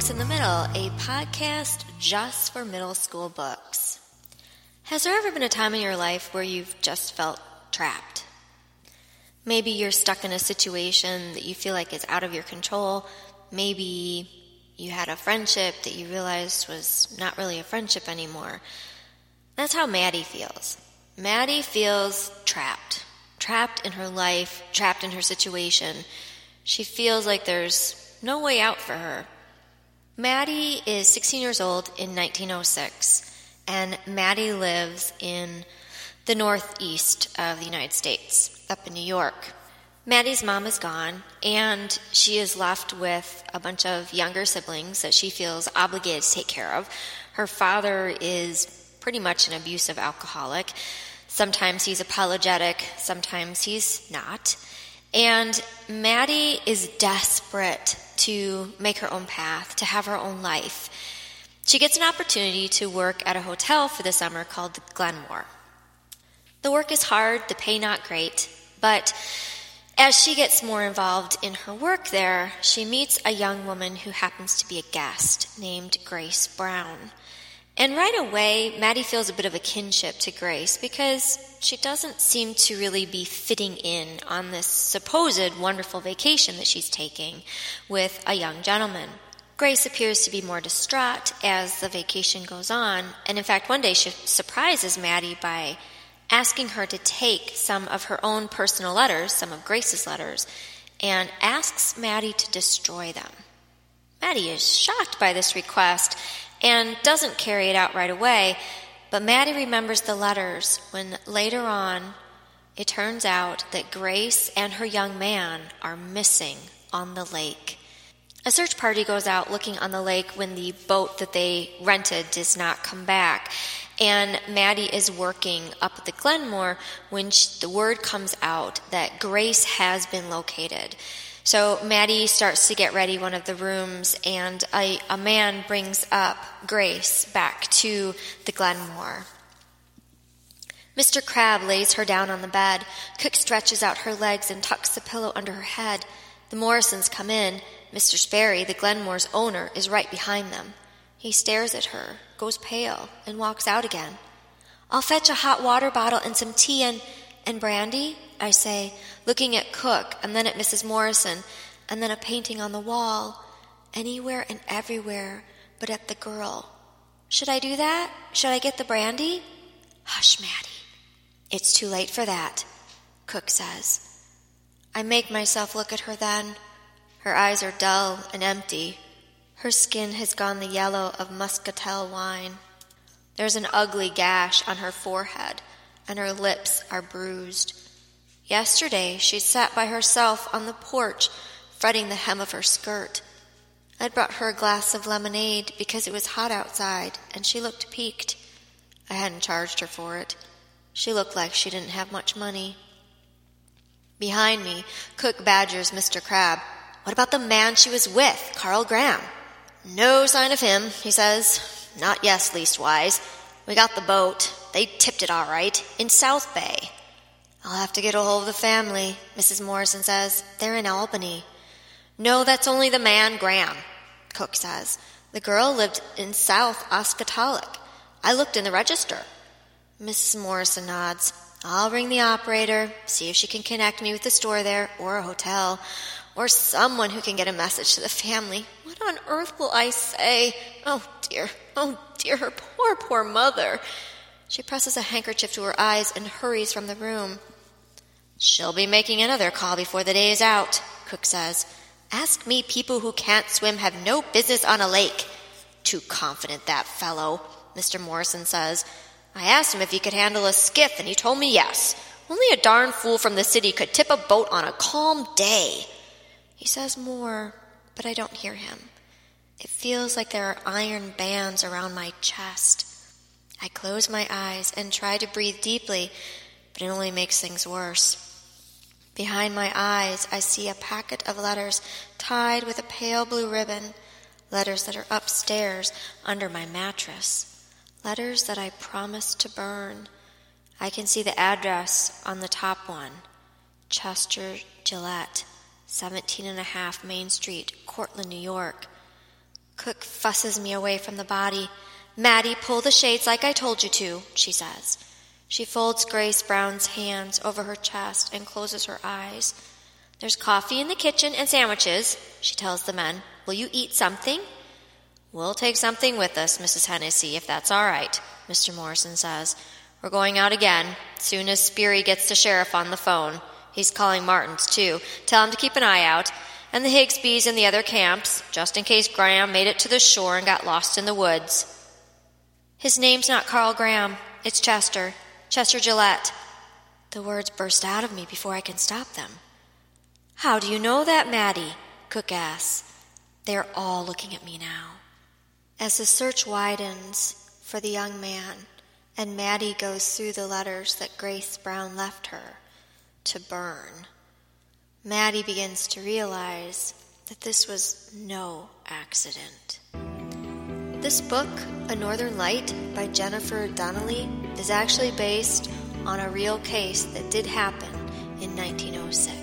Books in the Middle, a podcast just for middle school books. Has there ever been a time in your life where you've just felt trapped? Maybe you're stuck in a situation that you feel like is out of your control. Maybe you had a friendship that you realized was not really a friendship anymore. That's how Maddie feels. Maddie feels trapped. Trapped in her life, trapped in her situation. She feels like there's no way out for her. Maddie is 16 years old in 1906, and Maddie lives in the northeast of the United States, up in New York. Maddie's mom is gone, and she is left with a bunch of younger siblings that she feels obligated to take care of. Her father is pretty much an abusive alcoholic. Sometimes he's apologetic, sometimes he's not. And Maddie is desperate to make her own path, to have her own life. She gets an opportunity to work at a hotel for the summer called Glenmore. The work is hard, the pay not great, but as she gets more involved in her work there, she meets a young woman who happens to be a guest named Grace Brown. And right away, Maddie feels a bit of a kinship to Grace because she doesn't seem to really be fitting in on this supposed wonderful vacation that she's taking with a young gentleman. Grace appears to be more distraught as the vacation goes on, and in fact, one day she surprises Maddie by asking her to take some of her own personal letters, some of Grace's letters, and asks Maddie to destroy them. Maddie is shocked by this request and doesn't carry it out right away, but Maddie remembers the letters when later on it turns out that Grace and her young man are missing on the lake. A search party goes out looking on the lake when the boat that they rented does not come back. And Maddie is working up at the Glenmore when she, the word comes out that Grace has been located. So Maddie starts to get ready one of the rooms, and a, a man brings up Grace back to the Glenmore. Mr. Crab lays her down on the bed. Cook stretches out her legs and tucks the pillow under her head. The Morrisons come in. Mr. Sperry, the Glenmore's owner, is right behind them. He stares at her, goes pale, and walks out again. I'll fetch a hot water bottle and some tea and, and brandy, I say, looking at Cook and then at Mrs. Morrison and then a painting on the wall, anywhere and everywhere but at the girl. Should I do that? Should I get the brandy? Hush, Maddie. It's too late for that, Cook says. I make myself look at her then. Her eyes are dull and empty. Her skin has gone the yellow of muscatel wine. There's an ugly gash on her forehead, and her lips are bruised. Yesterday she sat by herself on the porch, fretting the hem of her skirt. I'd brought her a glass of lemonade because it was hot outside, and she looked peaked. I hadn't charged her for it. She looked like she didn't have much money. Behind me, Cook badgers Mr. Crab. What about the man she was with, Carl Graham? No sign of him, he says. Not yes, leastwise. We got the boat. They tipped it all right, in South Bay. I'll have to get a hold of the family, Mrs. Morrison says. They're in Albany. No, that's only the man, Graham, Cook says. The girl lived in South Otselic. I looked in the register. Mrs. Morrison nods. I'll ring the operator, see if she can connect me with the store there, or a hotel, or someone who can get a message to the family. What on earth will I say? Oh dear, oh dear, her poor, poor mother. She presses a handkerchief to her eyes and hurries from the room. She'll be making another call before the day is out, Cook says. Ask me people who can't swim have no business on a lake. Too confident, that fellow, Mr. Morrison says. I asked him if he could handle a skiff, and he told me yes. Only a darn fool from the city could tip a boat on a calm day. He says more, but I don't hear him. It feels like there are iron bands around my chest. I close my eyes and try to breathe deeply, but it only makes things worse. Behind my eyes, I see a packet of letters tied with a pale blue ribbon, letters that are upstairs under my mattress, letters that I promised to burn. I can see the address on the top one Chester Gillette, 17 and a half Main Street, Cortland, New York. Cook fusses me away from the body. Maddie, pull the shades like I told you to, she says. She folds Grace Brown's hands over her chest and closes her eyes. There's coffee in the kitchen and sandwiches, she tells the men. Will you eat something? We'll take something with us, Mrs. Hennessy, if that's all right, Mr. Morrison says. We're going out again, soon as Sperry gets the sheriff on the phone. He's calling Martin's, too. Tell him to keep an eye out. And the Higsbys and the other camps, just in case Graham made it to the shore and got lost in the woods. His name's not Carl Graham. It's Chester. Chester Gillette. The words burst out of me before I can stop them. How do you know that, Maddie? Cook asks. They are all looking at me now. As the search widens for the young man, and Maddie goes through the letters that Grace Brown left her to burn, Maddie begins to realize that this was no accident. This book, A Northern Light by Jennifer Donnelly, is actually based on a real case that did happen in 1906.